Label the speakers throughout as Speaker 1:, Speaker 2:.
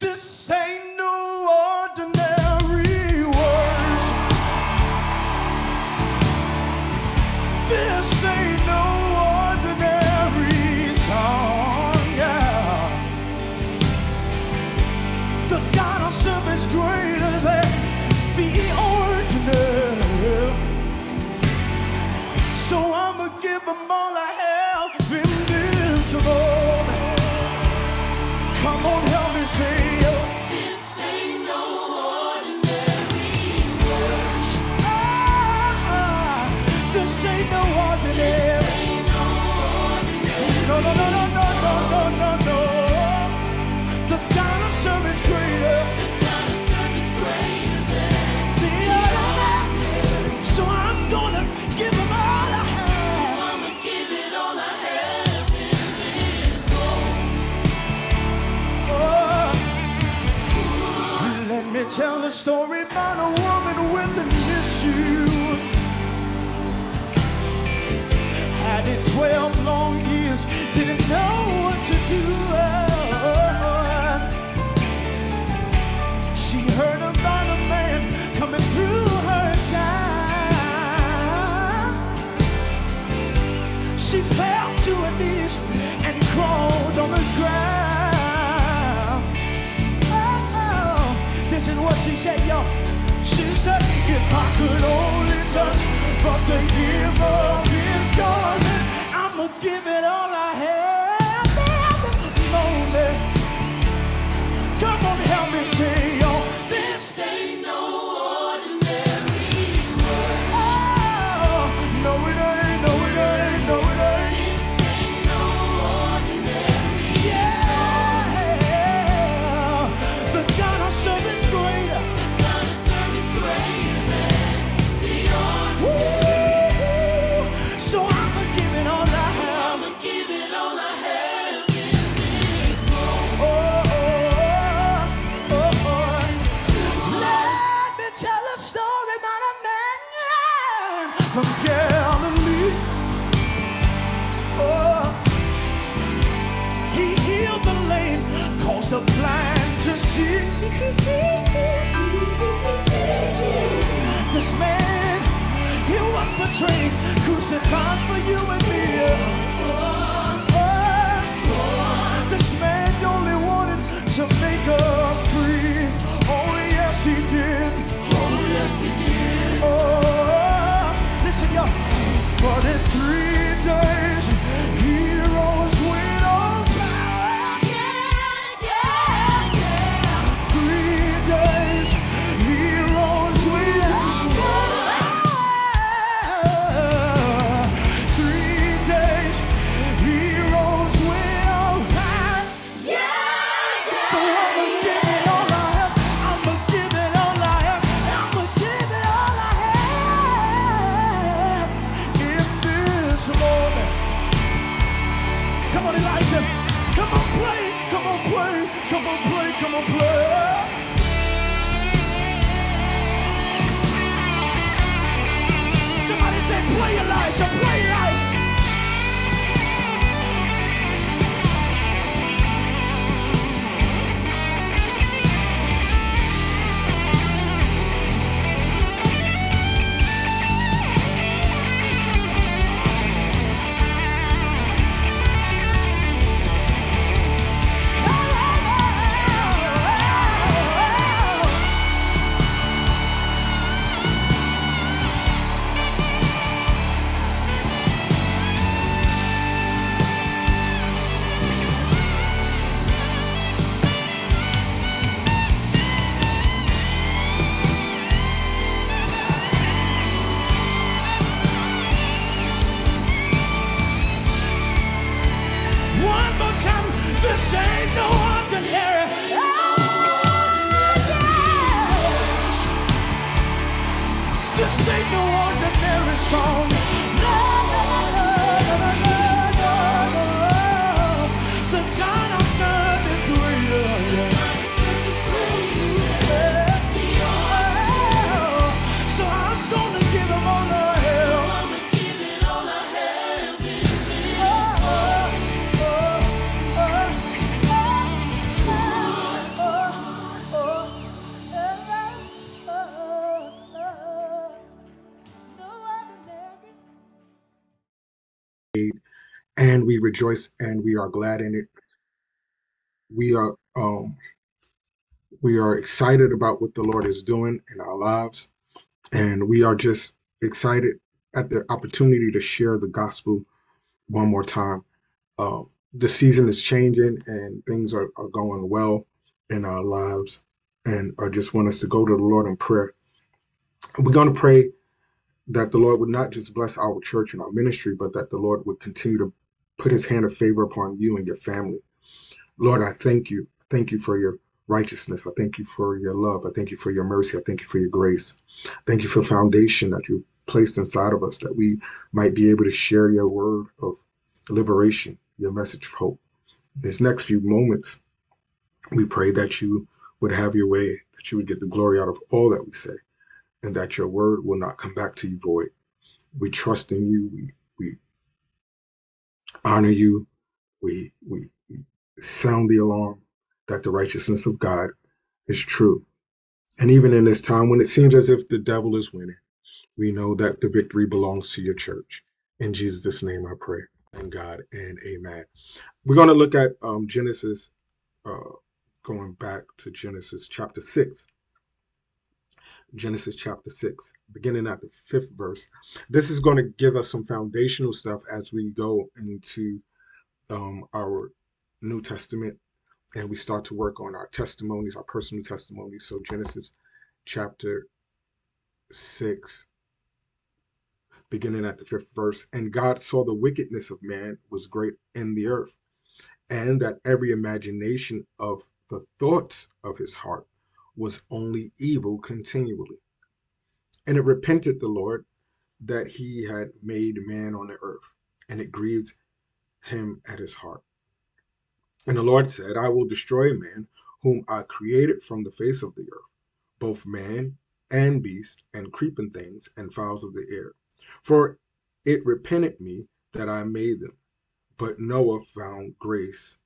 Speaker 1: This ain't story about a woman with an issue. Had it 12 long years, didn't know what to do. She heard about a man coming through her time. She fell to her knees and crawled on the ground. She said, yo. She said, if I could only touch but the hem of his garment, I'ma give it all This man, he the train, crucified for you and me. Oh, this man only wanted to make us free. Oh, yes, he did. Oh, yes, he did. Oh, listen, y'all. But in
Speaker 2: rejoice and we are glad in it. We are um we are excited about what the Lord is doing in our lives, and we are just excited at the opportunity to share the gospel one more time. Um, the season is changing and things are, are going well in our lives, and I just want us to go to the Lord in prayer. We're going to pray that the Lord would not just bless our church and our ministry, but that the Lord would continue to put his hand of favor upon you and your family. Lord, I thank you. Thank you for your righteousness. I thank you for your love. I thank you for your mercy. I thank you for your grace. Thank you for the foundation that you placed inside of us that we might be able to share your word of liberation, your message of hope. In these next few moments, we pray that you would have your way, that you would get the glory out of all that we say, and that your word will not come back to you void. We trust in you. We we honor you. We we, sound the alarm that the righteousness of God is true. And even in this time when it seems as if the devil is winning, we know that the victory belongs to your church. In Jesus' name I pray. Thank God and amen. We're going to look at um, Genesis, uh, going back to Genesis chapter 6. Genesis chapter 6, beginning at the fifth verse. This is going to give us some foundational stuff as we go into um, our New Testament and we start to work on our testimonies, our personal testimonies. So, Genesis chapter 6, beginning at the fifth verse. And God saw the wickedness of man was great in the earth, and that every imagination of the thoughts of his heart was only evil continually. And it repented the Lord that he had made man on the earth, and it grieved him at his heart. And the Lord said, I will destroy man, whom I created from the face of the earth, both man and beast, and creeping things, and fowls of the air. For it repented me that I made them. But Noah found grace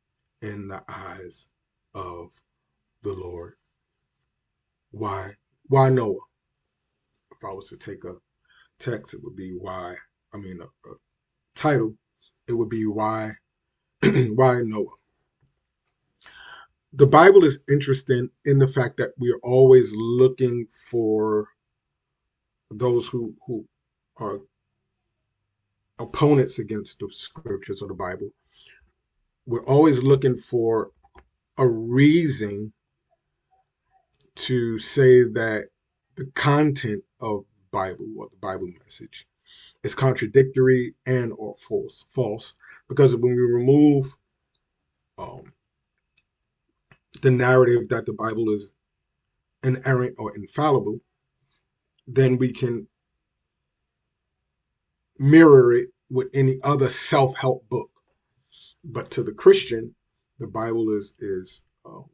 Speaker 2: in the eyes of the Lord. Why? Why Noah? If I was to take a text, it would be why. I mean, a, a title, it would be why. why Noah? The Bible is interesting in the fact that we are always looking for those who who are opponents against the scriptures or the Bible. We're always looking for a reason to say that the content of Bible or the Bible message is contradictory and or false. False, because when we remove um, the narrative that the Bible is inerrant or infallible, then we can mirror it with any other self-help book. But to the Christian, the Bible is is um,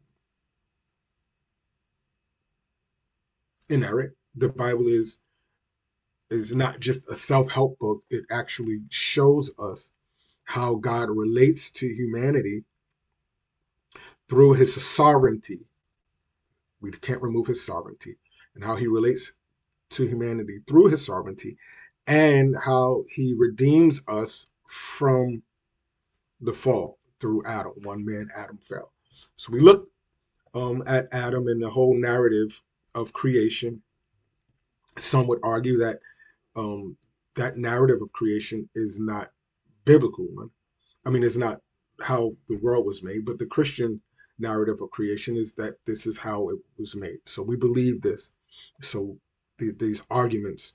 Speaker 2: inerrant. The Bible is is not just a self-help book. It actually shows us how God relates to humanity through his sovereignty. We can't remove his sovereignty, and how he relates to humanity through his sovereignty, and how he redeems us from the fall through Adam. One man, Adam fell. So we look um, at Adam and the whole narrative of creation. Some would argue that um, that narrative of creation is not biblical one. I mean, it's not how the world was made, but the Christian narrative of creation is that this is how it was made. So we believe this. So th- these arguments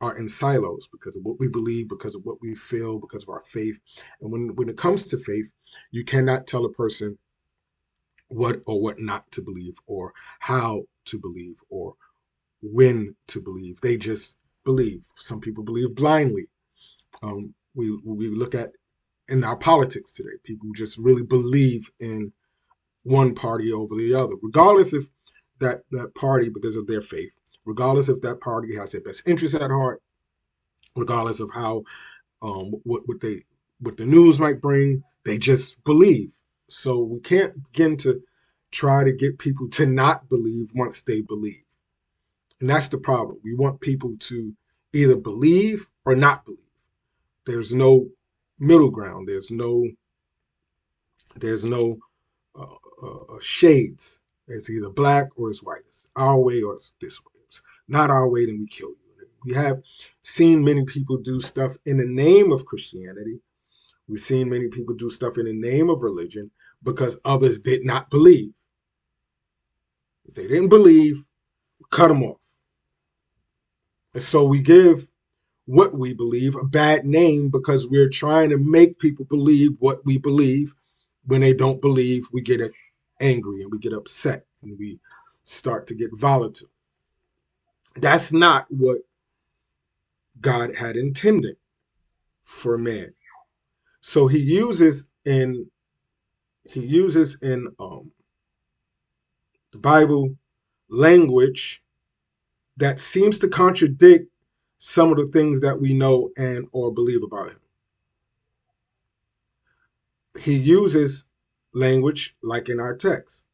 Speaker 2: are in silos because of what we believe, because of what we feel, because of our faith. And when, when it comes to faith, you cannot tell a person what or what not to believe or how to believe or when to believe. They just believe. Some people believe blindly. Um, we we look at in our politics today, people just really believe in one party over the other, regardless if that that party because of their faith regardless if that party has their best interests at heart, regardless of how um, what what they what the news might bring, they just believe. So we can't begin to try to get people to not believe once they believe. And that's the problem. We want people to either believe or not believe. There's no middle ground. There's no there's no uh, uh, shades. It's either black or it's white. It's our way or it's this way It's not our way, then we kill you. We have seen many people do stuff in the name of Christianity. We've seen many people do stuff in the name of religion because others did not believe. If they didn't believe, cut them off. And so we give what we believe a bad name because we're trying to make people believe what we believe. When they don't believe, we get angry and we get upset and we start to get volatile. That's not what God had intended for man. So he uses in he uses in um, Bible language that seems to contradict some of the things that we know and or believe about him. He uses language like in our text,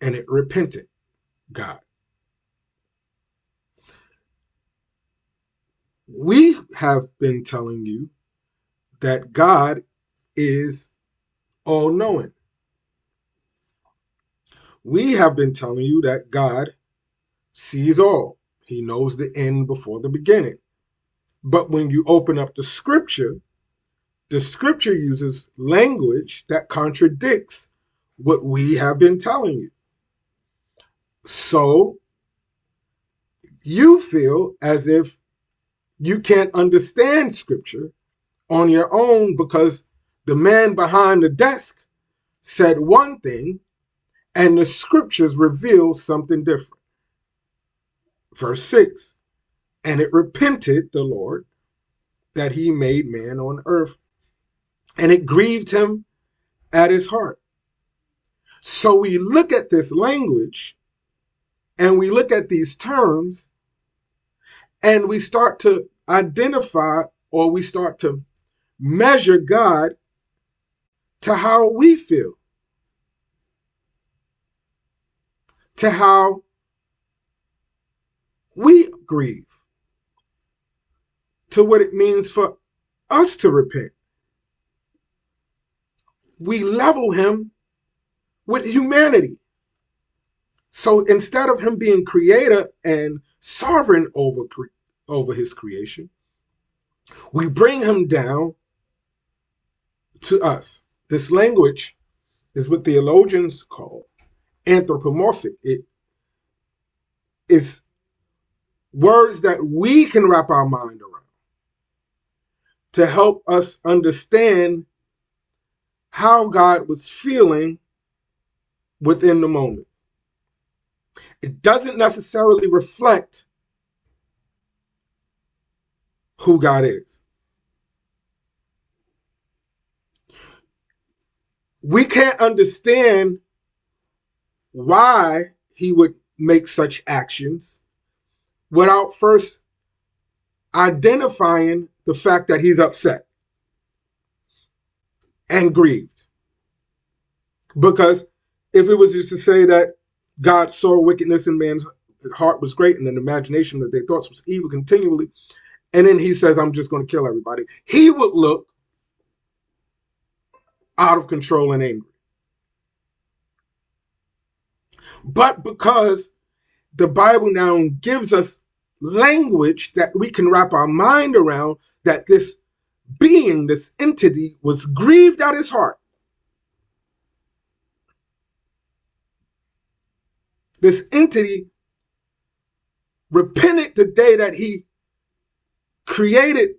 Speaker 2: and it repented God. we have been telling you that God is all knowing. We have been telling you that God sees all, He knows the end before the beginning. But when you open up the scripture, the scripture uses language that contradicts what we have been telling you. So you feel as if you can't understand scripture on your own because the man behind the desk said one thing and the scriptures reveal something different. Verse 6 And it repented the Lord that he made man on earth, and it grieved him at his heart. So we look at this language and we look at these terms and we start to identify or we start to measure God to how we feel, to how we grieve, to what it means for us to repent. We level him with humanity. So instead of him being creator and sovereign over over his creation. We bring him down to us. This language is what theologians call anthropomorphic. It is words that we can wrap our mind around to help us understand how God was feeling within the moment. It doesn't necessarily reflect who God is. We can't understand why he would make such actions without first identifying the fact that he's upset and grieved. Because if it was just to say that God saw wickedness in man's heart was great and an imagination that their thoughts was evil continually, and then he says, I'm just going to kill everybody, he would look out of control and angry. But because the Bible now gives us language that we can wrap our mind around, that this being, this entity, was grieved at his heart. This entity repented the day that he created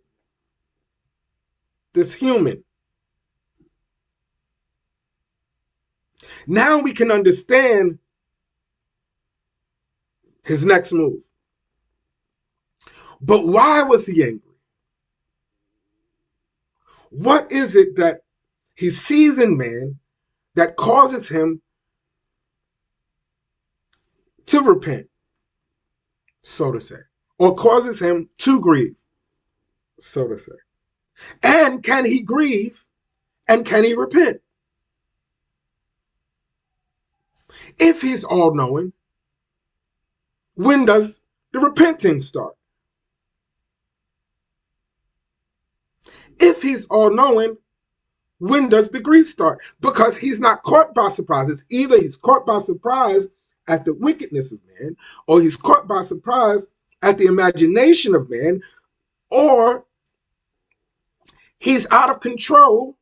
Speaker 2: this human. Now we can understand his next move. But why was he angry? What is it that he sees in man that causes him to repent, so to say, or causes him to grieve, so to say? And can he grieve and can he repent? If he's all knowing, when does the repentance start? If he's all knowing, when does the grief start? Because he's not caught by surprise. It's either he's caught by surprise at the wickedness of man, or he's caught by surprise at the imagination of man, or he's out of control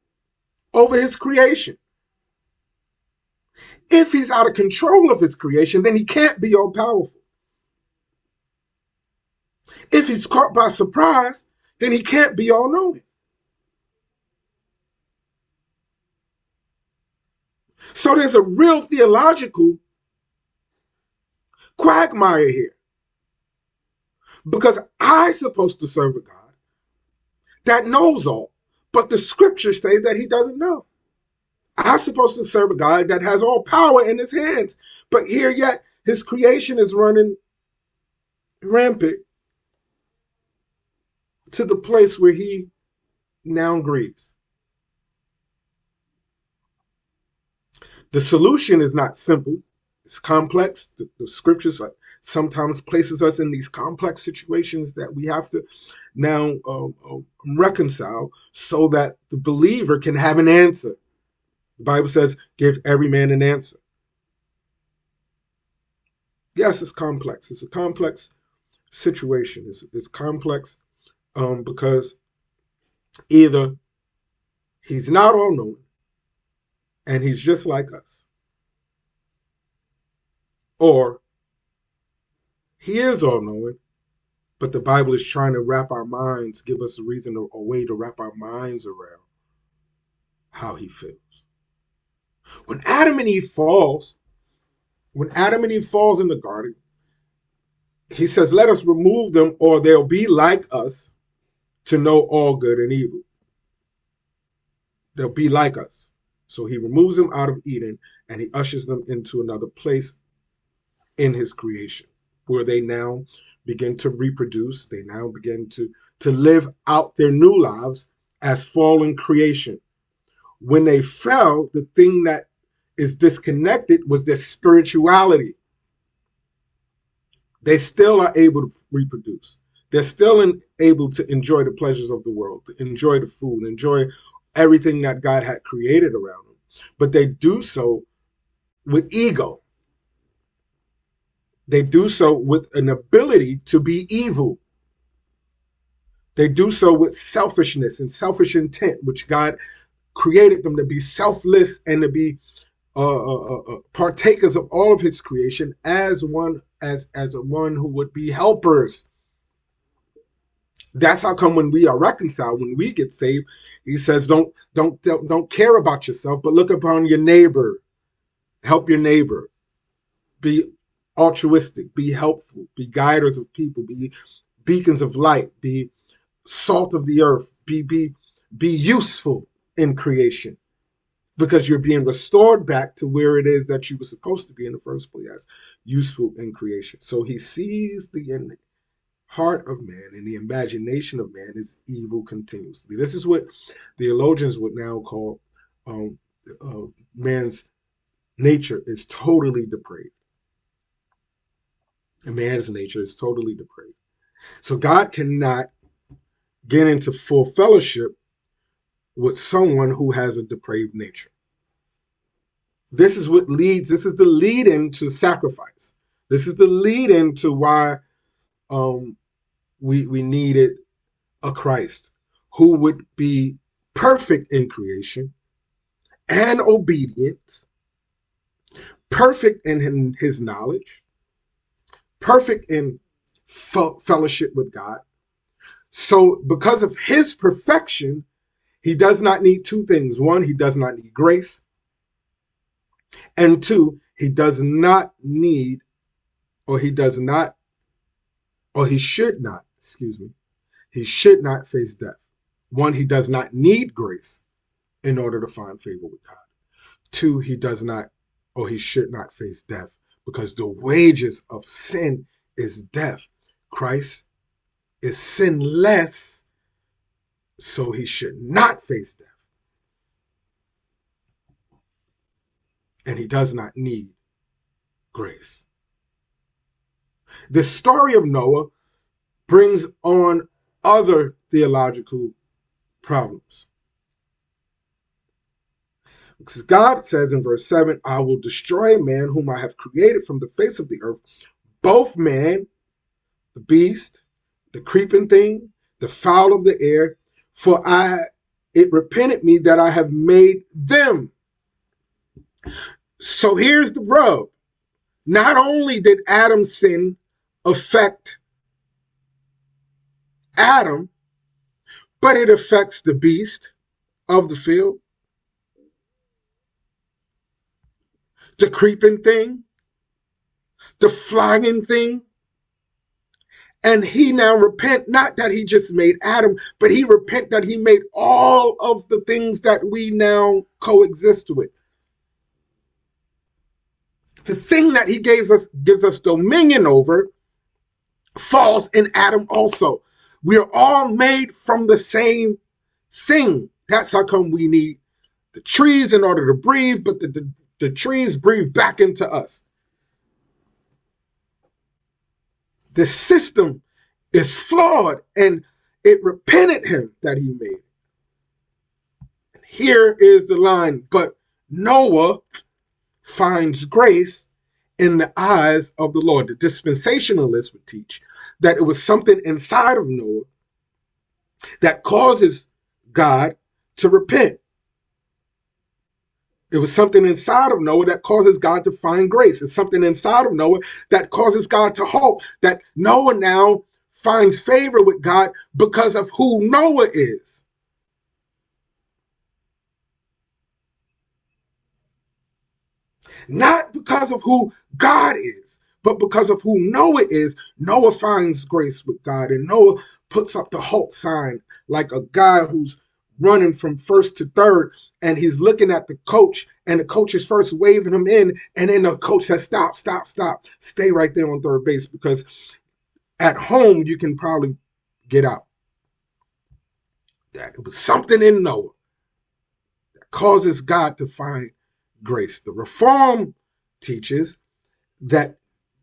Speaker 2: over his creation. If he's out of control of his creation, then he can't be all powerful. If he's caught by surprise, then he can't be all knowing. So there's a real theological quagmire here. Because I'm supposed to serve a God that knows all, but the scriptures say that he doesn't know. I'm supposed to serve a God that has all power in his hands, but here yet his creation is running rampant to the place where he now grieves. The solution is not simple. It's complex. The, the scriptures sometimes places us in these complex situations that we have to now uh, uh, reconcile so that the believer can have an answer. The Bible says, give every man an answer. Yes, it's complex. It's a complex situation. It's, it's complex um, because either he's not all knowing and he's just like us. Or he is all knowing, but the Bible is trying to wrap our minds, give us a reason, a way to wrap our minds around how he feels. When Adam and Eve falls, when Adam and Eve falls in the garden, he says, Let us remove them, or they'll be like us to know all good and evil. They'll be like us. So he removes them out of Eden and he ushers them into another place in his creation where they now begin to reproduce. They now begin to, to live out their new lives as fallen creation. When they fell, the thing that is disconnected was their spirituality. They still are able to reproduce. They're still in, able to enjoy the pleasures of the world, enjoy the food, enjoy everything that God had created around them. But they do so with ego. They do so with an ability to be evil. They do so with selfishness and selfish intent, which God created them to be selfless and to be uh, uh, uh, uh partakers of all of His creation as one as as one who would be helpers that's how come when we are reconciled, when we get saved, he says, don't don't don't, don't care about yourself, but look upon your neighbor. Help your neighbor. Be altruistic, be helpful, be guiders of people, be beacons of light, be salt of the earth, be be be useful in creation because you're being restored back to where it is that you were supposed to be in the first place, useful in creation. So he sees the end heart of man and the imagination of man is evil continuously. This is what theologians would now call um, uh, man's nature is totally depraved. And man's nature is totally depraved. So God cannot get into full fellowship with someone who has a depraved nature. This is what leads, this is the lead in to sacrifice. This is the lead in to why um, we, we needed a Christ who would be perfect in creation and obedience, perfect in his knowledge, perfect in fellowship with God, So, because of his perfection, he does not need two things. One, he does not need grace. And two, he does not need, or he does not, or he should not, excuse me, he should not face death. One, he does not need grace in order to find favor with God. Two, he does not, or he should not face death because the wages of sin is death. Christ is sinless, so he should not face death. And he does not need grace. The story of Noah brings on other theological problems. Because God says in verse 7, I will destroy man whom I have created from the face of the earth, both man, the beast, the creeping thing, the fowl of the air, for I it repented me that I have made them. So here's the rub. Not only did Adam's sin affect Adam, but it affects the beast of the field, the creeping thing, the flying thing. And he now repent, not that he just made Adam, but he repent that he made all of the things that we now coexist with. The thing that he gives us gives us dominion over falls in Adam also. We are all made from the same thing. That's how come we need the trees in order to breathe, but the, the, the trees breathe back into us. The system is flawed and it repented him that he made. And here is the line, but Noah finds grace in the eyes of the Lord. The dispensationalists would teach that it was something inside of Noah that causes God to repent. It was something inside of Noah that causes God to find grace. It's something inside of Noah that causes God to hope. That Noah now finds favor with God because of who Noah is. Not because of who God is, but because of who Noah is. Noah finds grace with God, and Noah puts up the halt sign like a guy who's running from first to third and he's looking at the coach and the coach is first waving him in and then the coach says stop stop stop stay right there on third base because at home you can probably get out that it was something in noah that causes god to find grace the reform teaches that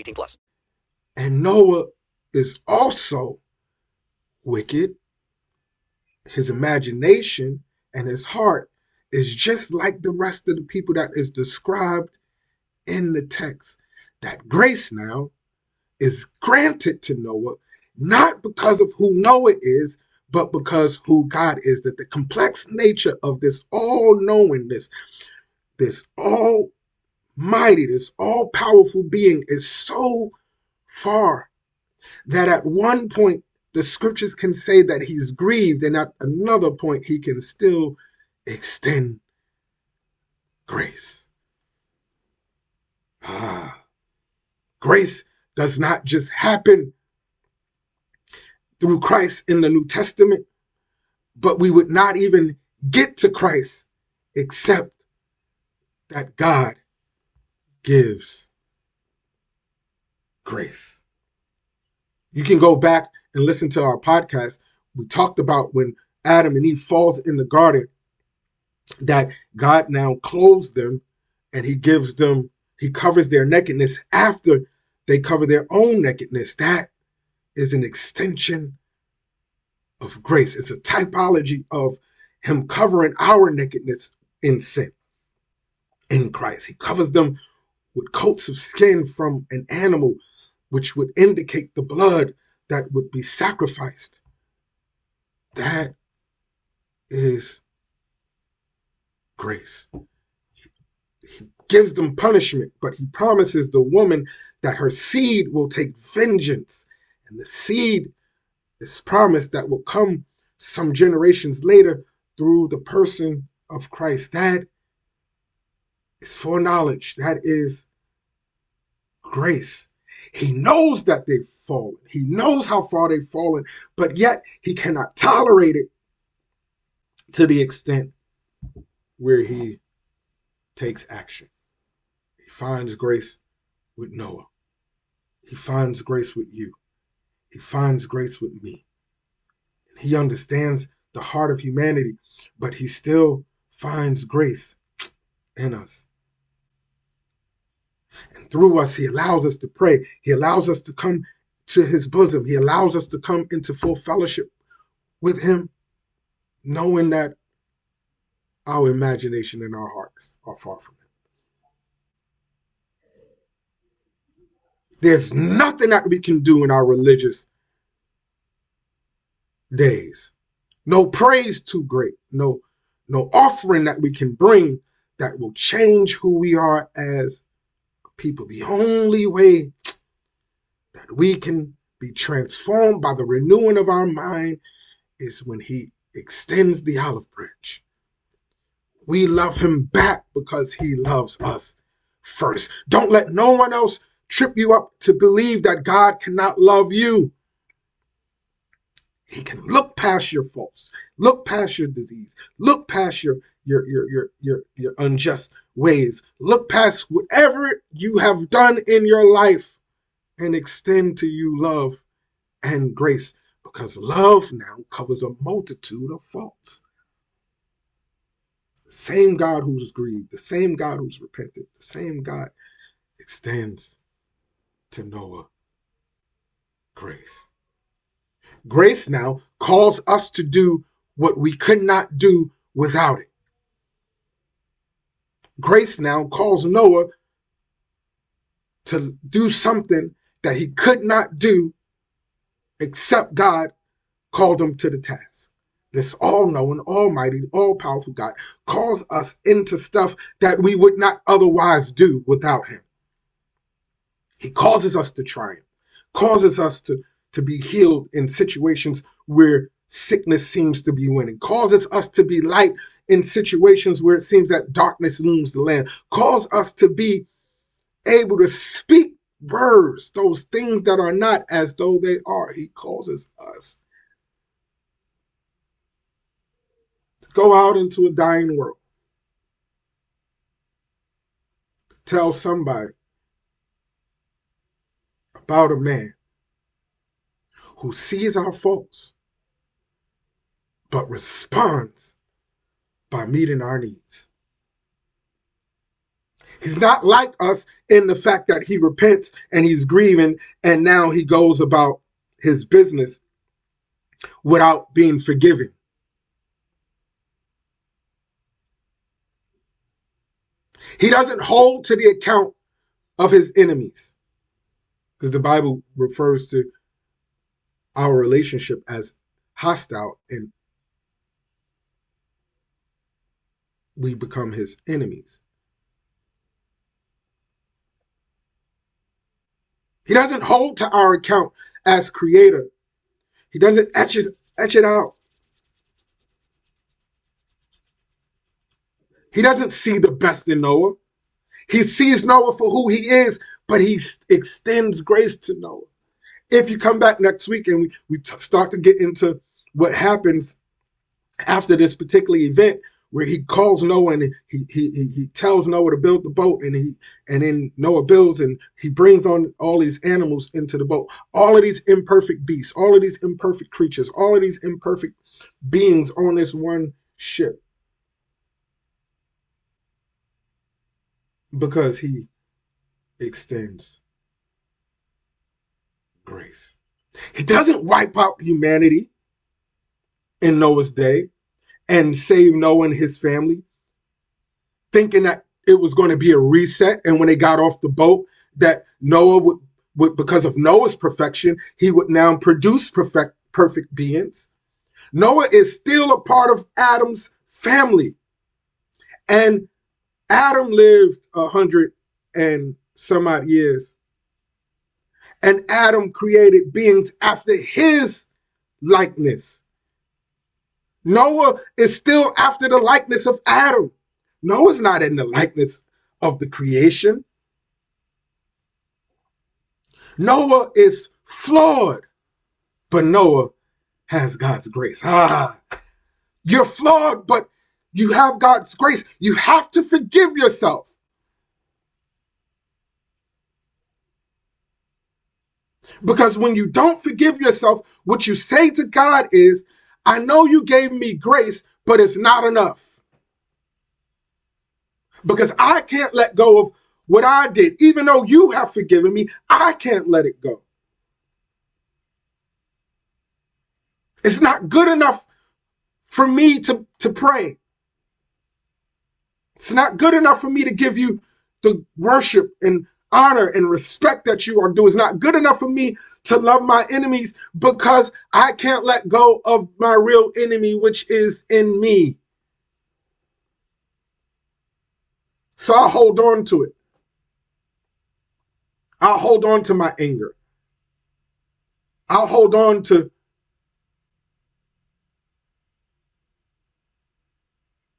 Speaker 3: 18 plus.
Speaker 2: And Noah is also wicked. His imagination and his heart is just like the rest of the people that is described in the text. That grace now is granted to Noah not because of who Noah is, but because who God is. That the complex nature of this all knowingness, this almighty, this all powerful being is so far that at one point the scriptures can say that he's grieved, and at another point he can still extend grace. Ah, grace does not just happen through Christ in the New Testament, but we would not even get to Christ except that God gives grace. You can go back and listen to our podcast. We talked about when Adam and Eve falls in the garden that God now clothes them and he gives them he covers their nakedness after they cover their own nakedness. That is an extension of grace. It's a typology of him covering our nakedness in sin in Christ. He covers them with coats of skin from an animal, which would indicate the blood that would be sacrificed. That is grace. He gives them punishment, but he promises the woman that her seed will take vengeance. And the seed is promised that will come some generations later through the person of Christ. That is foreknowledge. That is grace. He knows that they've fallen. He knows how far they've fallen, but yet he cannot tolerate it to the extent where he takes action. He finds grace with Noah. He finds grace with you. He finds grace with me. He understands the heart of humanity, but he still finds grace in us. And through us, he allows us to pray. He allows us to come to his bosom. He allows us to come into full fellowship with him, knowing that our imagination and our hearts are far from him. There's nothing that we can do in our religious days. No praise too great. No, no offering that we can bring that will change who we are as people. The only way that we can be transformed by the renewing of our mind is when he extends the olive branch. We love him back because he loves us first. Don't let no one else trip you up to believe that God cannot love you. He can look past your faults, look past your disease, look past your your your your your, your unjust ways, look past whatever you have done in your life and extend to you love and grace because love now covers a multitude of faults. The same God who's grieved, the same God who's repented, the same God extends to Noah grace. Grace now calls us to do what we could not do without it. Grace now calls Noah to do something that he could not do except God called him to the task. This all knowing, almighty, all powerful God calls us into stuff that we would not otherwise do without him. He causes us to triumph, causes us to to be healed in situations where sickness seems to be winning, causes us to be light in situations where it seems that darkness looms the land, cause us to be able to speak words, those things that are not as though they are. He causes us to go out into a dying world, tell somebody about a man who sees our faults but responds by meeting our needs. He's not like us in the fact that he repents and he's grieving and now he goes about his business without being forgiven. He doesn't hold to the account of his enemies because the Bible refers to our relationship as hostile and we become his enemies. He doesn't hold to our account as creator. He doesn't etch it, etch it out. He doesn't see the best in Noah. He sees Noah for who he is, but he extends grace to Noah. If you come back next week and we, we start to get into what happens after this particular event, where he calls Noah and he, he he he tells Noah to build the boat and he and then Noah builds and he brings on all these animals into the boat. All of these imperfect beasts all of these imperfect creatures all of these imperfect beings on this one ship. Because he extends grace. He doesn't wipe out humanity in Noah's day and save Noah and his family, thinking that it was going to be a reset. And when they got off the boat, that Noah would, would because of Noah's perfection, he would now produce perfect, perfect beings. Noah is still a part of Adam's family. And Adam lived a hundred and some odd years. And Adam created beings after his likeness. Noah is still after the likeness of Adam. Noah's not in the likeness of the creation. Noah is flawed, but Noah has God's grace. Ah, you're flawed, but you have God's grace. You have to forgive yourself. Because when you don't forgive yourself, what you say to God is, I know you gave me grace, but it's not enough. Because I can't let go of what I did. Even though you have forgiven me, I can't let it go. It's not good enough for me to, to pray. It's not good enough for me to give you the worship and honor and respect that you are due. It's not good enough for me to love my enemies because I can't let go of my real enemy, which is in me. So I'll hold on to it. I'll hold on to my anger. I'll hold on to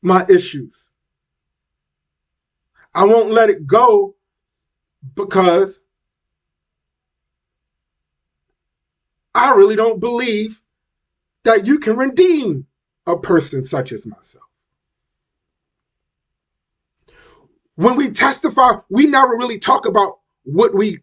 Speaker 2: my issues. I won't let it go because I really don't believe that you can redeem a person such as myself. When we testify, we never really talk about what we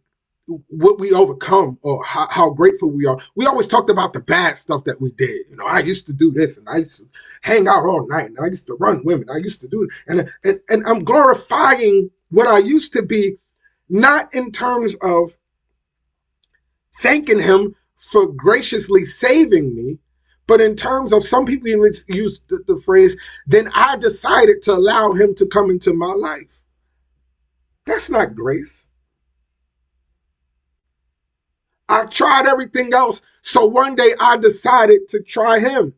Speaker 2: what we overcome or how, how, grateful we are. We always talked about the bad stuff that we did. You know, I used to do this and I used to hang out all night and I used to run women. I used to do it. And, and, and I'm glorifying what I used to be, not in terms of thanking him for graciously saving me. But in terms of some people even use the, the phrase, then I decided to allow him to come into my life. That's not grace. I tried everything else. So one day I decided to try him.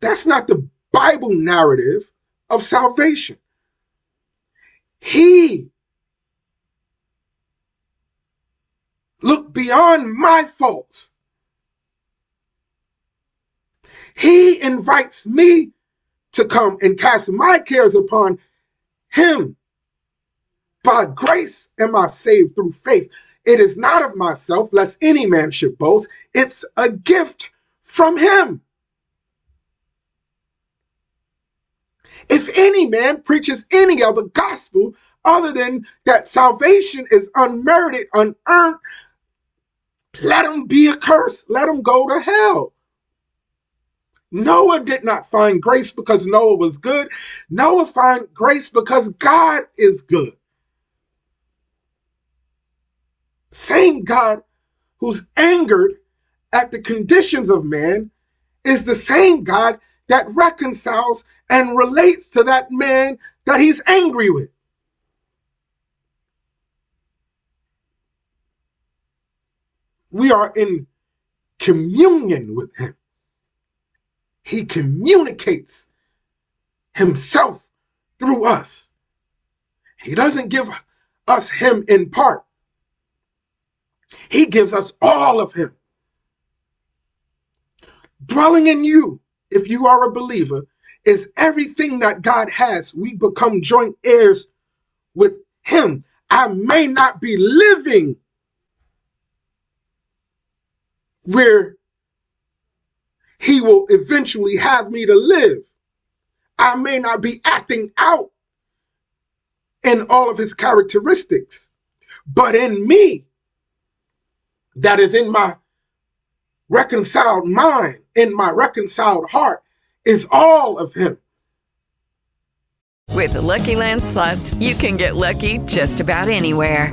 Speaker 2: That's not the Bible narrative of salvation. He look beyond my faults. He invites me to come and cast my cares upon him. By grace am I saved through faith. It is not of myself, lest any man should boast. It's a gift from him. If any man preaches any other gospel other than that salvation is unmerited, unearned, let him be a curse. Let him go to hell. Noah did not find grace because Noah was good. Noah found grace because God is good. Same God who's angered at the conditions of man is the same God that reconciles and relates to that man that he's angry with. We are in communion with him. He communicates himself through us. He doesn't give us him in part. He gives us all of him. Dwelling in you, if you are a believer, is everything that God has. We become joint heirs with him. I may not be living where he will eventually have me to live. I may not be acting out in all of his characteristics, but in me, that is in my reconciled mind, in my reconciled heart, is all of him.
Speaker 4: With the Lucky Land slots, you can get lucky just about anywhere.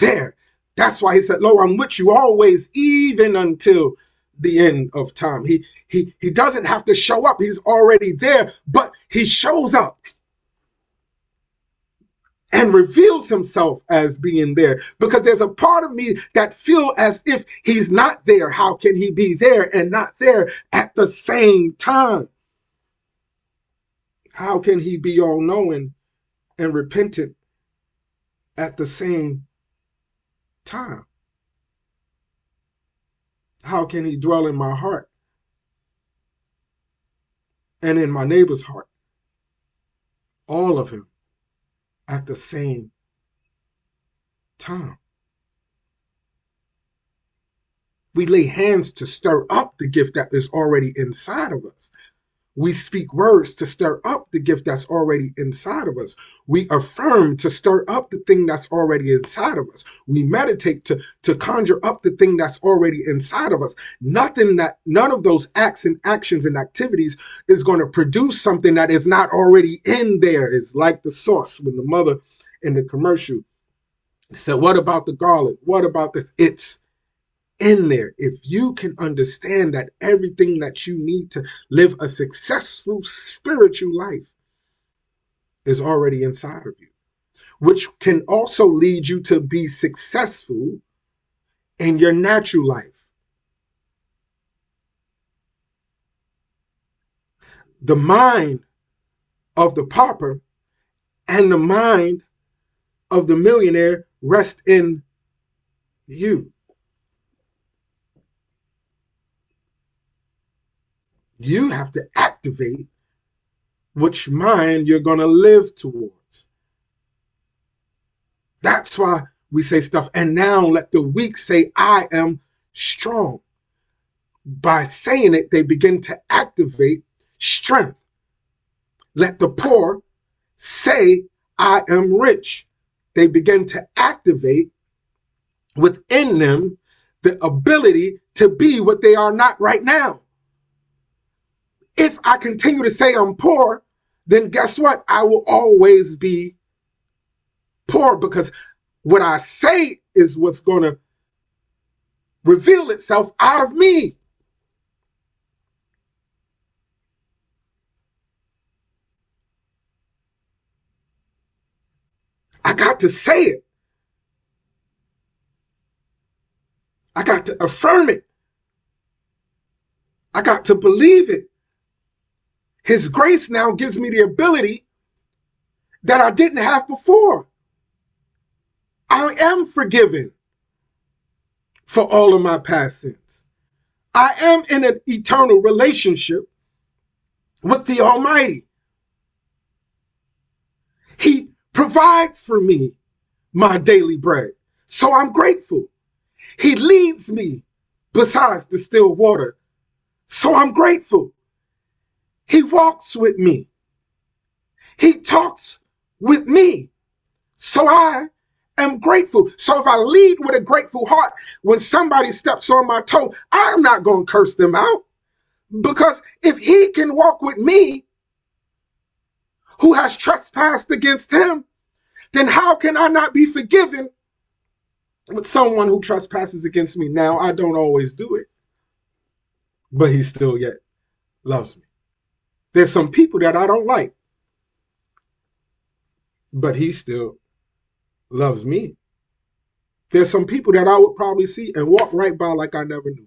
Speaker 2: there. That's why he said, Lo, I'm with you always, even until the end of time. He he he doesn't have to show up. He's already there, but he shows up and reveals himself as being there because there's a part of me that feel as if he's not there how can he be there and not there at the same time how can he be all knowing and repentant at the same time how can he dwell in my heart and in my neighbor's heart all of him at the same time. We lay hands to stir up the gift that is already inside of us. We speak words to stir up the gift that's already inside of us. We affirm to stir up the thing that's already inside of us. We meditate to, to conjure up the thing that's already inside of us. Nothing that, none of those acts and actions and activities is going to produce something that is not already in there. It's like the sauce when the mother in the commercial said, What about the garlic? What about this? It's in there. If you can understand that everything that you need to live a successful spiritual life is already inside of you, which can also lead you to be successful in your natural life. The mind of the pauper and the mind of the millionaire rest in you. You have to activate which mind you're going to live towards. That's why we say stuff. And now let the weak say, I am strong. By saying it, they begin to activate strength. Let the poor say, I am rich. They begin to activate within them the ability to be what they are not right now. If I continue to say I'm poor, then guess what? I will always be poor because what I say is what's going to reveal itself out of me. I got to say it. I got to affirm it. I got to believe it. His grace now gives me the ability that I didn't have before. I am forgiven for all of my past sins. I am in an eternal relationship with the Almighty. He provides for me my daily bread. So I'm grateful. He leads me besides the still water. So I'm grateful. He walks with me. He talks with me. So I am grateful. So if I lead with a grateful heart, when somebody steps on my toe, I'm not going to curse them out. Because if he can walk with me, who has trespassed against him, then how can I not be forgiven with someone who trespasses against me? Now, I don't always do it, but he still yet loves me. There's some people that I don't like. but he still loves me. There's some people that I would probably see and walk right by like I never knew.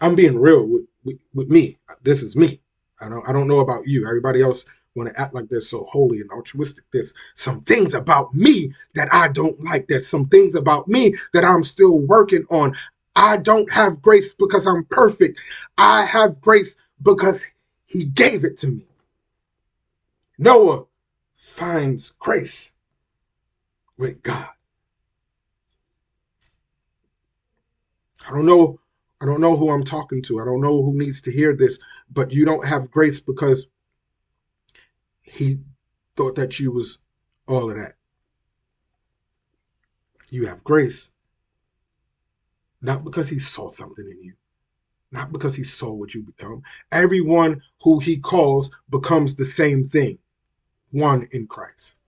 Speaker 2: I'm being real with, with, with me. This is me. I don't I don't know about you. Everybody else want to act like they're so holy and altruistic. There's some things about me that I don't like. There's some things about me that I'm still working on. I don't have grace because I'm perfect. I have grace because he gave it to me. Noah finds grace with God. I don't know I don't know who I'm talking to. I don't know who needs to hear this, but you don't have grace because he thought that you was all of that. You have grace not because he saw something in you, not because he saw what you become. Everyone who he calls becomes the same thing, one in Christ.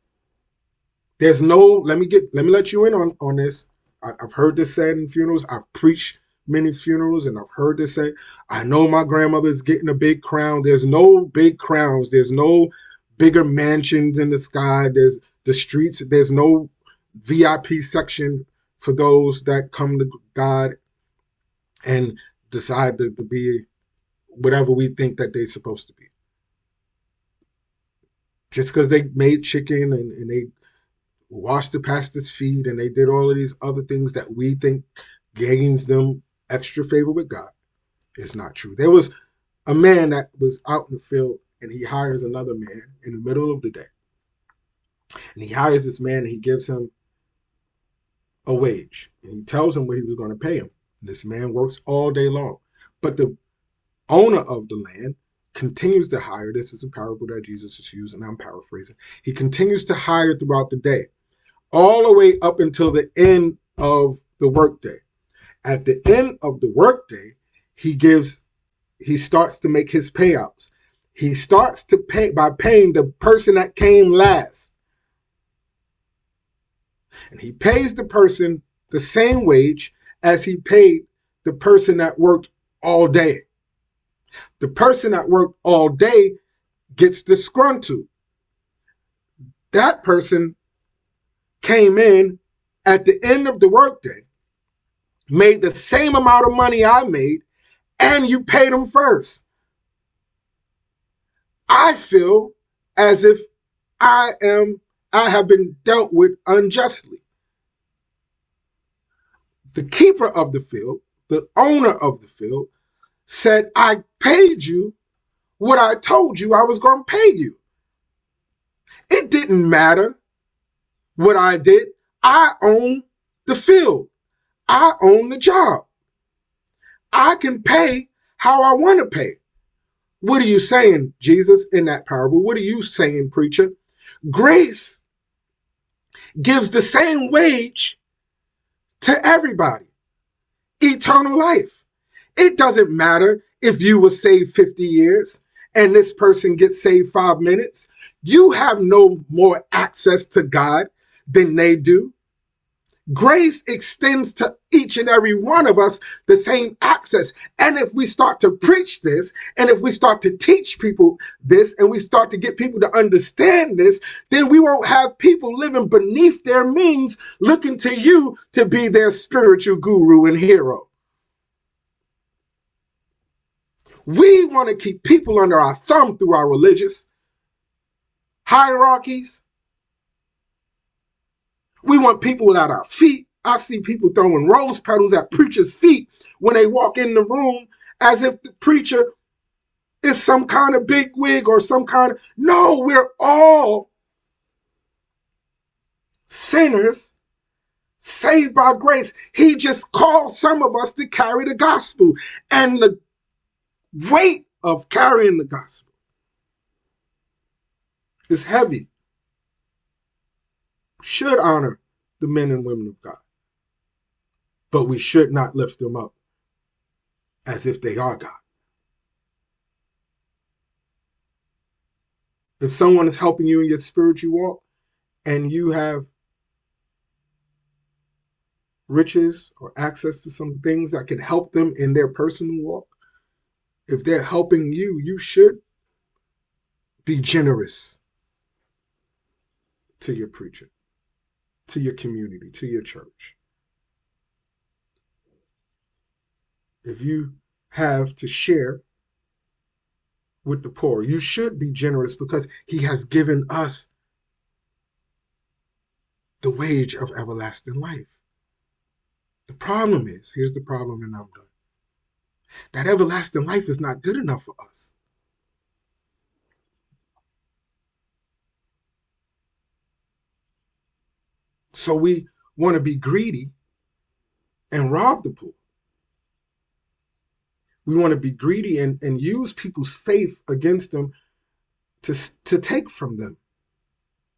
Speaker 2: There's no, let me get, let me let you in on, on this. I, I've heard this said in funerals. I've preached many funerals and I've heard this say, I know my grandmother's getting a big crown. There's no big crowns. There's no bigger mansions in the sky. There's the streets. There's no VIP section for those that come to God and decide to, to be whatever we think that they're supposed to be. Just because they made chicken and, and they washed the pastor's feet and they did all of these other things that we think gains them extra favor with God is not true. There was a man that was out in the field and he hires another man in the middle of the day. And he hires this man and he gives him a wage. And he tells him what he was going to pay him. This man works all day long. But the owner of the land continues to hire. This is a parable that Jesus is using. I'm paraphrasing. He continues to hire throughout the day, all the way up until the end of the workday. At the end of the workday, he gives, he starts to make his payouts. He starts to pay by paying the person that came last. And he pays the person the same wage as he paid the person that worked all day. The person that worked all day gets disgruntled. That person came in at the end of the workday made the same amount of money I made, and you paid them first. I feel as if I am I have been dealt with unjustly. The keeper of the field, the owner of the field, said, I paid you what I told you I was going to pay you. It didn't matter what I did. I own the field. I own the job. I can pay how I want to pay. What are you saying, Jesus, in that parable? What are you saying, preacher? Grace gives the same wage to everybody. Eternal life. It doesn't matter if you were saved 50 years and this person gets saved five minutes. You have no more access to God than they do. Grace extends to each and every one of us the same access. And if we start to preach this, and if we start to teach people this, and we start to get people to understand this, then we won't have people living beneath their means looking to you to be their spiritual guru and hero. We want to keep people under our thumb through our religious hierarchies, we want people at our feet. I see people throwing rose petals at preachers' feet when they walk in the room as if the preacher is some kind of big wig or some kind of. No, we're all sinners saved by grace. He just called some of us to carry the gospel and the weight of carrying the gospel is heavy should honor the men and women of God. But we should not lift them up as if they are God. If someone is helping you in your spiritual walk and you have riches or access to some things that can help them in their personal walk, if they're helping you, you should be generous to your preacher, to your community, to your church. If you have to share with the poor, you should be generous because he has given us the wage of everlasting life. The problem is here's the problem, and I'm done. That everlasting life is not good enough for us. So we want to be greedy and rob the poor. We want to be greedy and, and use people's faith against them to, to take from them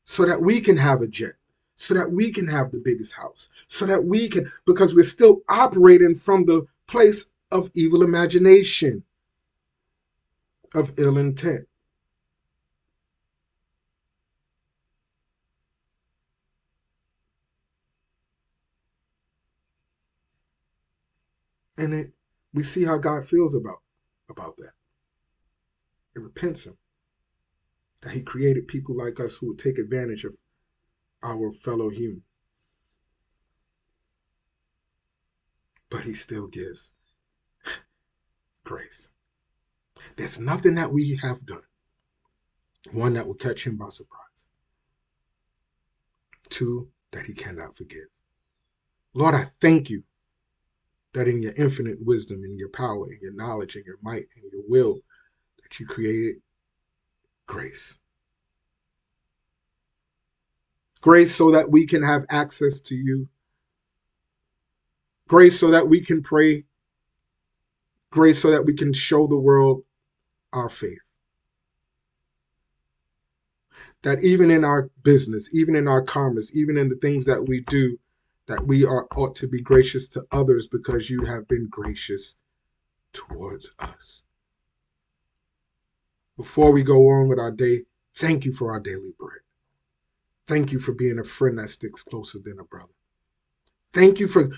Speaker 2: so that we can have a jet, so that we can have the biggest house, so that we can, because we're still operating from the place of evil imagination, of ill intent. And it, we see how God feels about, about that. It repents him that he created people like us who would take advantage of our fellow human. But he still gives grace. There's nothing that we have done, one, that will catch him by surprise, two, that he cannot forgive. Lord, I thank you that in your infinite wisdom, in your power, in your knowledge, in your might, in your will, that you created grace. Grace so that we can have access to you. Grace so that we can pray. Grace so that we can show the world our faith. That even in our business, even in our commerce, even in the things that we do, that we are ought to be gracious to others because you have been gracious towards us. Before we go on with our day, thank you for our daily bread. Thank you for being a friend that sticks closer than a brother. Thank you for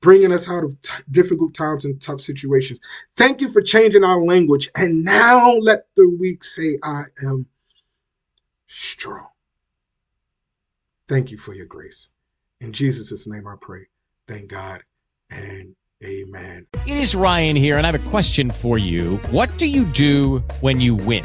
Speaker 2: bringing us out of t- difficult times and tough situations. Thank you for changing our language. And now let the weak say, I am strong. Thank you for your grace. In Jesus' name I pray. Thank God and amen.
Speaker 5: It is Ryan here, and I have a question for you. What do you do when you win?